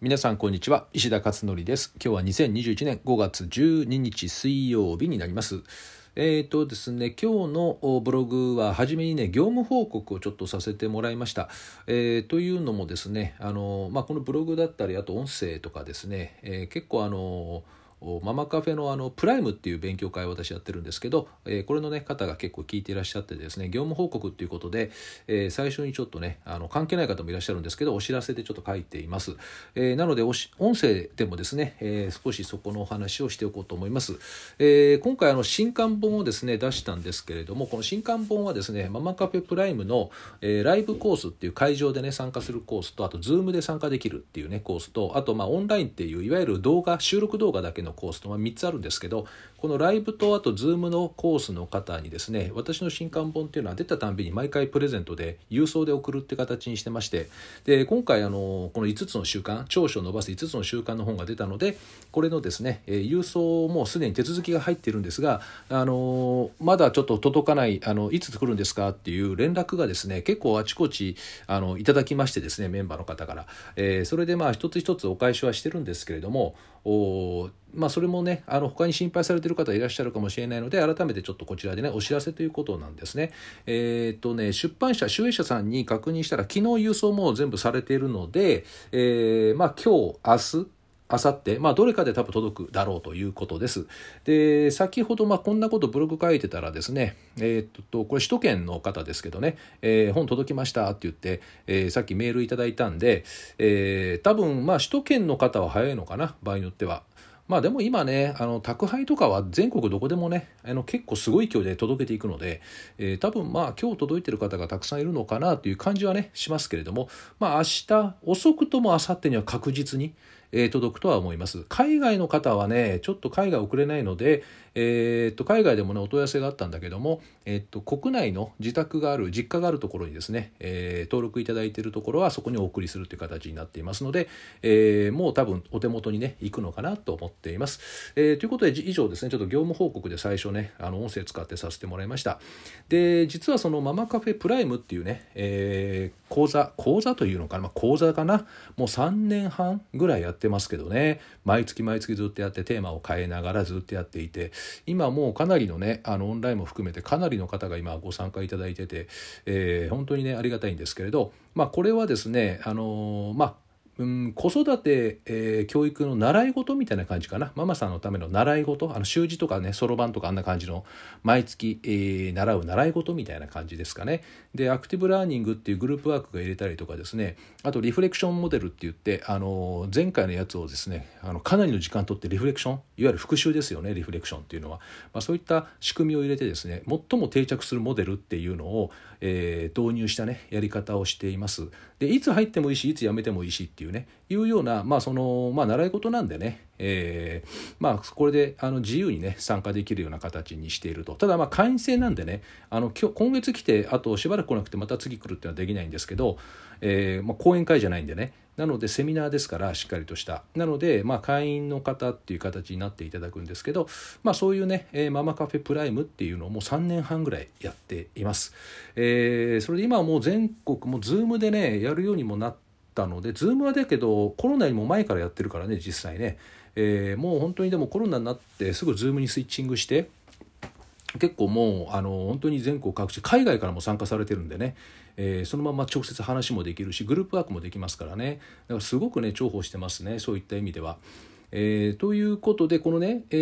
皆さんこんにちは。石田勝則です。今日は2021年5月12日水曜日になります。えーとですね、今日のブログは初めにね業務報告をちょっとさせてもらいました。えー、というのもですねあの、まあ、このブログだったりあと音声とかですね、えー、結構あのママカフェのあのプライムっていう勉強会を私やってるんですけど、えー、これの、ね、方が結構聞いていらっしゃってですね業務報告っていうことで、えー、最初にちょっとねあの関係ない方もいらっしゃるんですけどお知らせでちょっと書いています、えー、なので音声でもですね、え少しそこのお話をしておこうと思います、え今回あの新刊本をですね出したんですけれどもこの新刊本はですねママカフェプライムの、えライブコースっていう会場でね参加するコースとあとズームで参加できるっていうねコースとあとまあオンラインっていういわゆる動画収録動画だけののコースと、まあ、3つあるんですけどこのライブとあと Zoom のコースの方にですね私の新刊本っていうのは出たたんびに毎回プレゼントで郵送で送るって形にしてましてで今回あのこの5つの習慣長所を伸ばす5つの習慣の本が出たのでこれのですね郵送もすでに手続きが入ってるんですがあのまだちょっと届かないあのいつ来るんですかっていう連絡がですね結構あちこちあのいただきましてですねメンバーの方から、えー、それでまあ一つ一つお返しはしてるんですけれどもおまあ、それもねあの他に心配されている方いらっしゃるかもしれないので改めてちょっとこちらでねお知らせということなんですね。えー、っとね出版社集英社さんに確認したら昨日郵送も全部されているので、えー、まあ今日明日あさって、まあ、どれかで多分届くだろうということです。で、先ほど、まあ、こんなことブログ書いてたらですね、えー、っと、これ首都圏の方ですけどね、えー、本届きましたって言って、えー、さっきメールいただいたんで、えー、多分、まあ、首都圏の方は早いのかな、場合によっては。まあでも今ね、あの宅配とかは全国どこでもね、あの結構すごい勢いで届けていくので、えー、多分まあ今日届いてる方がたくさんいるのかなという感じはね、しますけれども、まあ明日、遅くとも明後日には確実に、え、届くとは思います。海外の方はね、ちょっと海外送れないので、えー、っと海外でもねお問い合わせがあったんだけども、えー、っと国内の自宅がある実家があるところにですね、えー、登録いただいているところはそこにお送りするという形になっていますので、えもう多分お手元にね行くのかなと思っています。えということで以上ですねちょっと業務報告で最初ねあの音声使ってさせてもらいました。で実はそのママカフェプライムっていうね、え講座講座というのかな、まあ、講座かなもう3年半ぐらいやっててますけどね。毎月毎月ずっとやってテーマを変えながらずっとやっていて今もうかなりのねあのオンラインも含めてかなりの方が今ご参加いただいてて、えー、本当にねありがたいんですけれど、まあ、これはですねあのー、まあ子育て、えー、教育の習い事みたいな感じかな。ママさんのための習い事。あの習字とかねそろばんとかあんな感じの毎月、えー、習う習い事みたいな感じですかね。でアクティブラーニングっていうグループワークが入れたりとかですね。あとリフレクションモデルって言ってあの前回のやつをですねあのかなりの時間とってリフレクションいわゆる復習ですよねリフレクションっていうのは、まあ、そういった仕組みを入れてですね最も定着するモデルっていうのを、えー、導入したねやり方をしています。でいつ入ってもいいしいつ辞めてもいいしっていうねいうような、まあそのまあ、習い事なんでね、えー、まあこれであの自由にね参加できるような形にしていると。ただまあ会員制なんでねあの今日今月来てあとしばらく来なくてまた次来るっていうのはできないんですけど、えーまあ、講演会じゃないんでねなのでセミナーですからしっかりとした。なのでまあ会員の方っていう形になっていただくんですけどまあそういうね、えー、ママカフェプライムっていうのをもう3年半ぐらいやっています、えー、それで今はもう全国も Zoom でねやるようにもなったので Zoom はだけどコロナよりも前からやってるからね実際ね、えー、もう本当にでもコロナになってすぐ Zoom にスイッチングして結構もうあの本当に全国各地海外からも参加されてるんでね、えー、そのまま直接話もできるしグループワークもできますからねだからすごくね重宝してますねそういった意味では。えー、ということでこのね、え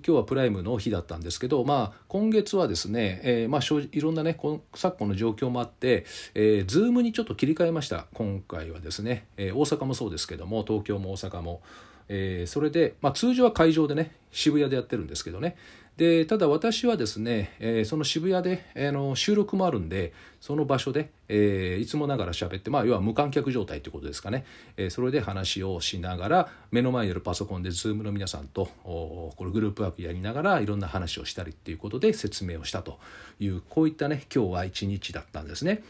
ー、今日はプライムの日だったんですけど、まあ、今月はですね、えーまあ、いろんなね昨今の状況もあって、えー、ズームにちょっと切り替えました今回はですね、えー、大阪もそうですけども東京も大阪も。えー、それで、まあ、通常は会場でね渋谷でやってるんですけどねでただ私はですね、えー、その渋谷で、えー、の収録もあるんでその場所で、えー、いつもながら喋って、まあ、要は無観客状態ということですかね、え、それで話をしながら目の前にあるパソコンで Zoom の皆さんとこれグループワークやりながらいろんな話をしたりっていうことで説明をしたというこういったね今日は一日だったんですね。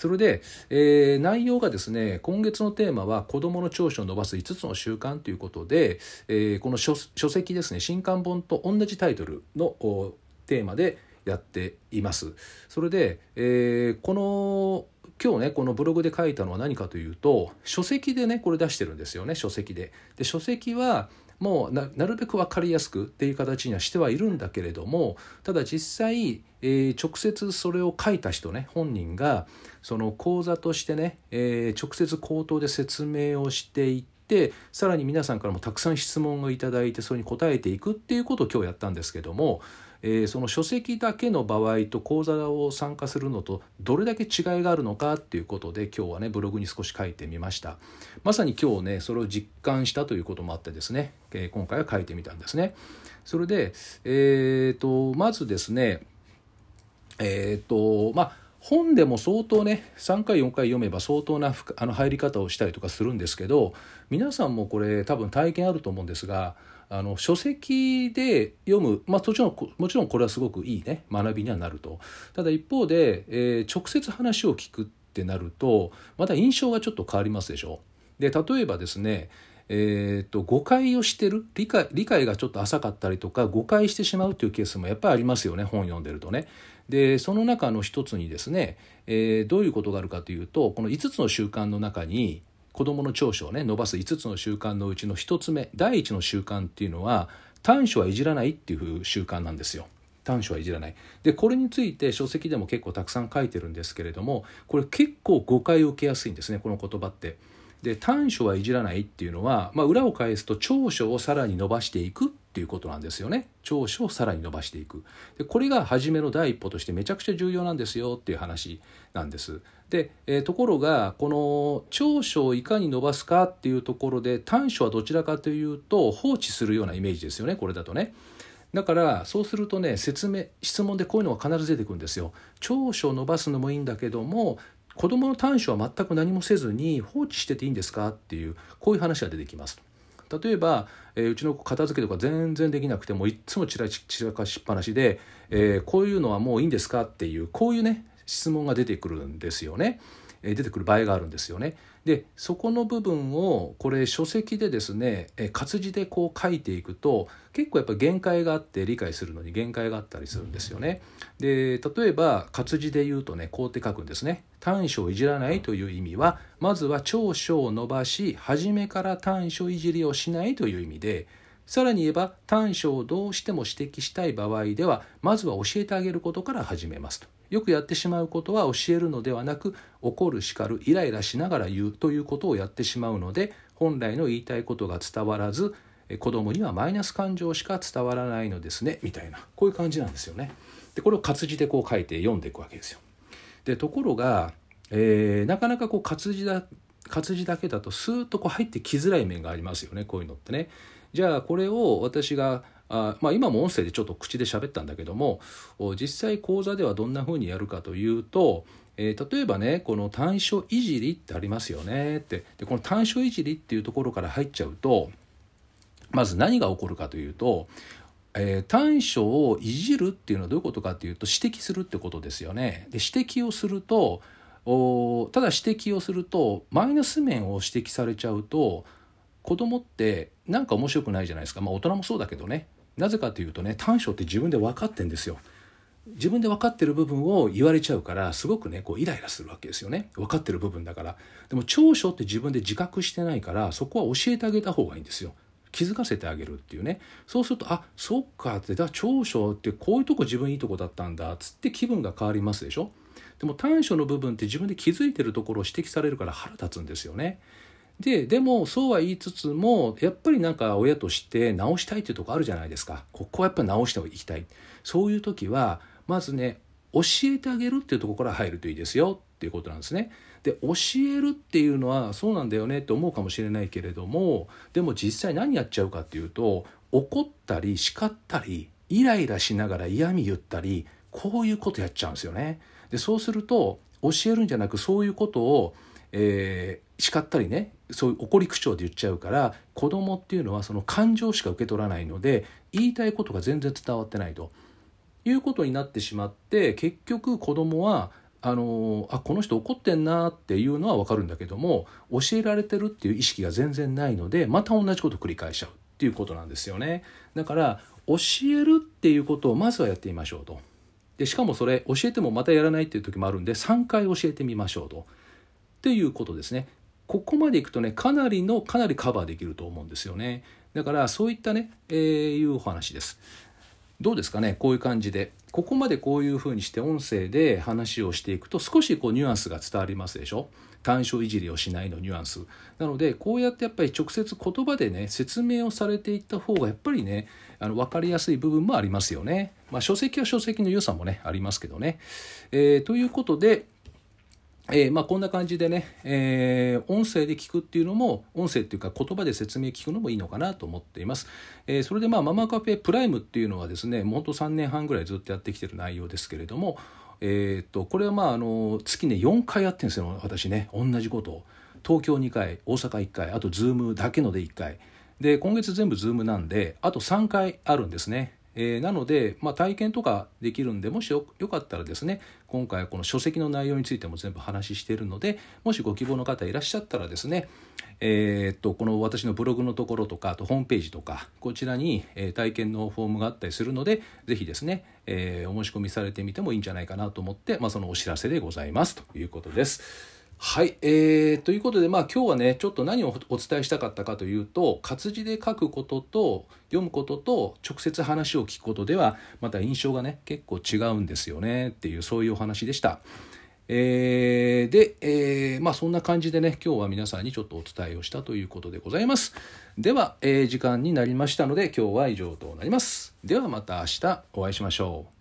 それで、えー、内容がですね今月のテーマは子どもの長所を伸ばす5つの習慣ということで、えー、この書籍ですね新刊本と同じタイトルのテーマでやっています。それで、えー、この今日ねこのブログで書いたのは何かというと書籍でねこれ出してるんですよね書籍で。で書籍はもうなるべく分かりやすくっていう形にはしてはいるんだけれどもただ実際、えー、直接それを書いた人ね本人がその講座としてね、えー、直接口頭で説明をしていってさらに皆さんからもたくさん質問をいただいてそれに答えていくっていうことを今日やったんですけどもえー、その書籍だけの場合と講座を参加するのとどれだけ違いがあるのかっていうことで今日はねブログに少し書いてみました。まさに今日ねそれを実感したということもあってですね、えー、今回は書いてみたんですね。それでえっ、ー、とまずですねえっ、とまあ本でも相当ね3回4回読めば相当なあの入り方をしたりとかするんですけど皆さんもこれ多分体験あると思うんですがあの書籍で読む、まあ、もちろんもちろんこれはすごくいいね学びにはなるとただ一方で、えー、直接話を聞くってなるとまた印象がちょっと変わりますでしょで例えばですねえーと、誤解をしてる理解理解がちょっと浅かったりとか誤解してしまうというケースもやっぱりありますよね本読んでるとね。でその中の一つにですね、えー、どういうことがあるかというとこの5つの習慣の中に子どもの長所をね伸ばす5つの習慣のうちの1つ目第1の習慣っていうのは短所はいじらないっていう習慣なんですよ。短所はいじらないでこれについて書籍でも結構たくさん書いてるんですけれどもこれ結構誤解を受けやすいんですねこの言葉って。で短所はいじらないっていうのは、まあ、裏を返すと長所をさらに伸ばしていくっていうことなんですよね。長所をさらに伸ばしていく。でこれが初めの第一歩としてめちゃくちゃ重要なんですよっていう話なんです。で、えー、ところがこの長所をいかに伸ばすかっていうところで短所はどちらかというと放置するようなイメージですよねこれだとね。だからそうするとね説明質問でこういうのが必ず出てくるんですよ。長所を伸ばすのもいいんだけども子どもの短所は全く何もせずに放置してていいんですかっていうこういう話が出てきます。例えば、えー、うちの子片付けとか全然できなくてもいっつも散ら散らかしっぱなしで、えー、こういうのはもういいんですかっていうこういうね質問が出てくるんですよね。出てくる場合があるんですよね。でそこの部分をこれ書籍でですね活字でこう書いていくと結構やっぱ限界があって理解するのに限界があったりするんですよね。で例えば活字で言うとねこうって書くんですね。短所をいじらないという意味はまずは長所を伸ばし初めから短所いじりをしないという意味でさらに言えば短所をどうしても指摘したい場合ではまずは教えてあげることから始めますと。よくやってしまうことは教えるのではなく怒る叱るイライラしながら言うということをやってしまうので本来の言いたいことが伝わらず子供にはマイナス感情しか伝わらないのですねみたいなこういう感じなんですよね。でこれを活字でこう書いて読んでいくわけですよ。でところが、えー、なかなかこう活字だ活字だけだとスーッとこう入ってきづらい面がありますよねこういうのってね。じゃあこれを私があまあ、今も音声でちょっと口で喋ったんだけども実際講座ではどんな風にやるかというと、えー、例えばねこの短所いじりってありますよねってでこの短所いじりっていうところから入っちゃうとまず何が起こるかというと、えー、短所をいじるっていうのはどういうことかっていうと指摘するってことですよね。で指摘をするとおただ指摘をするとマイナス面を指摘されちゃうと子供ってなんか面白くないじゃないですか。まあ大人もそうだけどね。なぜかというとね短所って自分で分かってんですよ。自分で分かってる部分を言われちゃうからすごくねこうイライラするわけですよね。分かってる部分だから。でも長所って自分で自覚してないからそこは教えてあげた方がいいんですよ。気づかせてあげるっていうね。そうするとあそっかってだ長所ってこういうとこ自分いいとこだったんだ。っつって気分が変わりますでしょ。でも短所の部分って自分で気づいてるところを指摘されるから腹立つんですよね。ででもそうは言いつつもやっぱりなんか親として直したいっていうとこあるじゃないですかここはやっぱ直していきたいそういう時はまずね教えてあげるっていうとこから入るといいですよっていうことなんですね。で教えるっていうのはそうなんだよねって思うかもしれないけれどもでも実際何やっちゃうかっていうと怒ったり叱ったりイライラしながら嫌味言ったりこういうことやっちゃうんですよね。でそうすると教えるんじゃなくそういうことを、えー、叱ったりねそういう怒り口調で言っちゃうから子供っていうのはその感情しか受け取らないので言いたいことが全然伝わってないということになってしまって結局子供はあのあこの人怒ってんなっていうのは分かるんだけども教えられてるっていう意識が全然ないのでまた同じことを繰り返しちゃうっていうことなんですよねだから教えるっていうことをまずはやってみましょうと。でしかもそれ教えてもまたやらないっていう時もあるんで3回教えてみましょうと。っていうことですね。ここまでいくとねかなりのかなりカバーできると思うんですよね。だからそういったね、えー、いうお話です。どうですかね？こういう感じでここまでこういうふうにして音声で話をしていくと少しこうニュアンスが伝わりますでしょ？短所いじりをしないのニュアンスなのでこうやってやっぱり直接言葉でね説明をされていった方がやっぱりねあの分かりやすい部分もありますよね。まあ、書籍は書籍の良さもねありますけどね。えー、ということでえー、まあ、こんな感じでね、えー、音声で聞くっていうのも音声っていうか言葉で説明聞くのもいいのかなと思っています、えー、それでまあママカフェプライムっていうのはですねもうほんと3年半ぐらいずっとやってきてる内容ですけれども、えー、とこれはまああの月ね4回やってるんですよ私ね。同じことを。東京2回大阪1回あと Zoom だけので1回。で今月全部 Zoom なんであと3回あるんですね。えー、なので、まあ、体験とかできるんでもしよかったらですね今回この書籍の内容についても全部話しているのでもしご希望の方いらっしゃったらですねえー、っとこの私のブログのところとかあとホームページとかこちらに、体験のフォームがあったりするので是非ですね、えー、お申し込みされてみてもいいんじゃないかなと思って、まあ、そのお知らせでございますということです。はい、えー、ということで、まあ、今日はねちょっと何をお伝えしたかったかというと活字で書くことと読むことと直接話を聞くことではまた印象がね結構違うんですよねっていうそういうお話でした。えー、で、えー、まあそんな感じでね今日は皆さんにちょっとお伝えをしたということでございます。では、えー、時間になりましたので今日は以上となります。ではまた明日お会いしましょう。